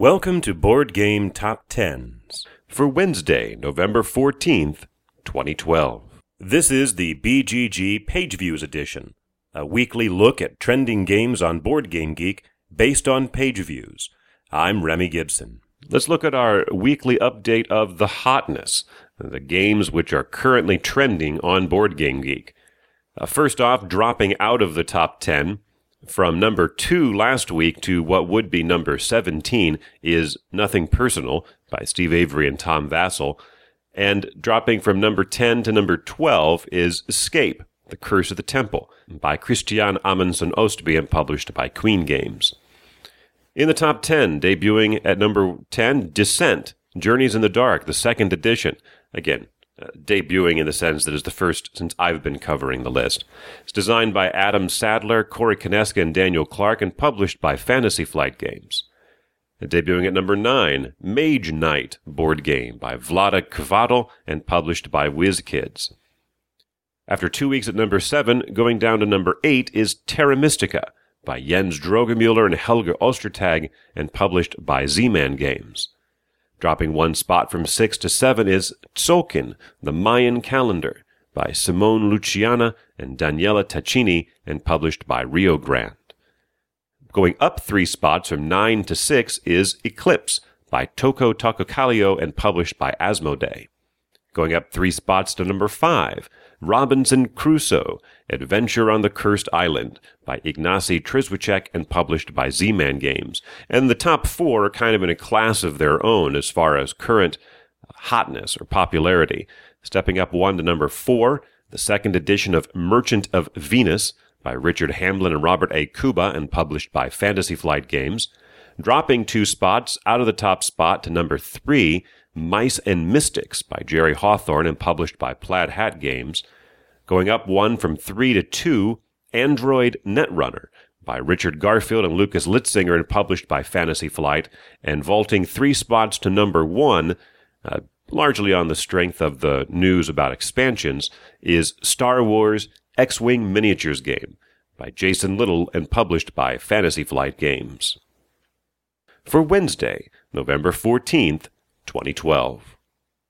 Welcome to Board Game Top Tens for Wednesday, November 14th, 2012. This is the BGG Page Views edition, a weekly look at trending games on Board Game Geek based on page views. I'm Remy Gibson. Let's look at our weekly update of the hotness, the games which are currently trending on Board Game Geek. Uh, first off, dropping out of the top 10 from number 2 last week to what would be number 17 is Nothing Personal by Steve Avery and Tom Vasel. And dropping from number 10 to number 12 is Escape, The Curse of the Temple by Kristian Amundsen Ostby and published by Queen Games. In the top 10, debuting at number 10, Descent, Journeys in the Dark, the second edition. Again, uh, debuting in the sense that it's the first since I've been covering the list. It's designed by Adam Sadler, Corey Konieczka, and Daniel Clark, and published by Fantasy Flight Games. Debuting at number 9, Mage Knight board game by Vlaada Chvátil and published by WizKids. After two weeks at number 7, going down to number 8 is Terra Mystica by Jens Droegemüller and Helge Ostertag and published by Z-Man Games. Dropping one spot from 6 to 7 is Tzolk'in, the Mayan Calendar by Simone Luciani and Daniela Tacchini and published by Rio Grande. Going up three spots from 9 to 6 is Eclipse by Touko Tahkokallio and published by Asmodee. Going up three spots to number 5, Robinson Crusoe, Adventure on the Cursed Island by Ignacy Trzewiczek and published by Z-Man Games. And the top four are kind of in a class of their own as far as current hotness or popularity. Stepping up one to number four, the second edition of Merchant of Venus by Richard Hamblen and Robert A. Kouba and published by Fantasy Flight Games. Dropping two spots out of the top spot to number three, Mice and Mystics by Jerry Hawthorne and published by Plaid Hat Games. Going up one from three to two, Android Netrunner by Richard Garfield and Lukas Litzsinger and published by Fantasy Flight. And vaulting three spots to number one, uh, largely on the strength of the news about expansions, is Star Wars X Wing Miniatures Game by Jason Little and published by Fantasy Flight Games. For Wednesday, November 14th, 2012.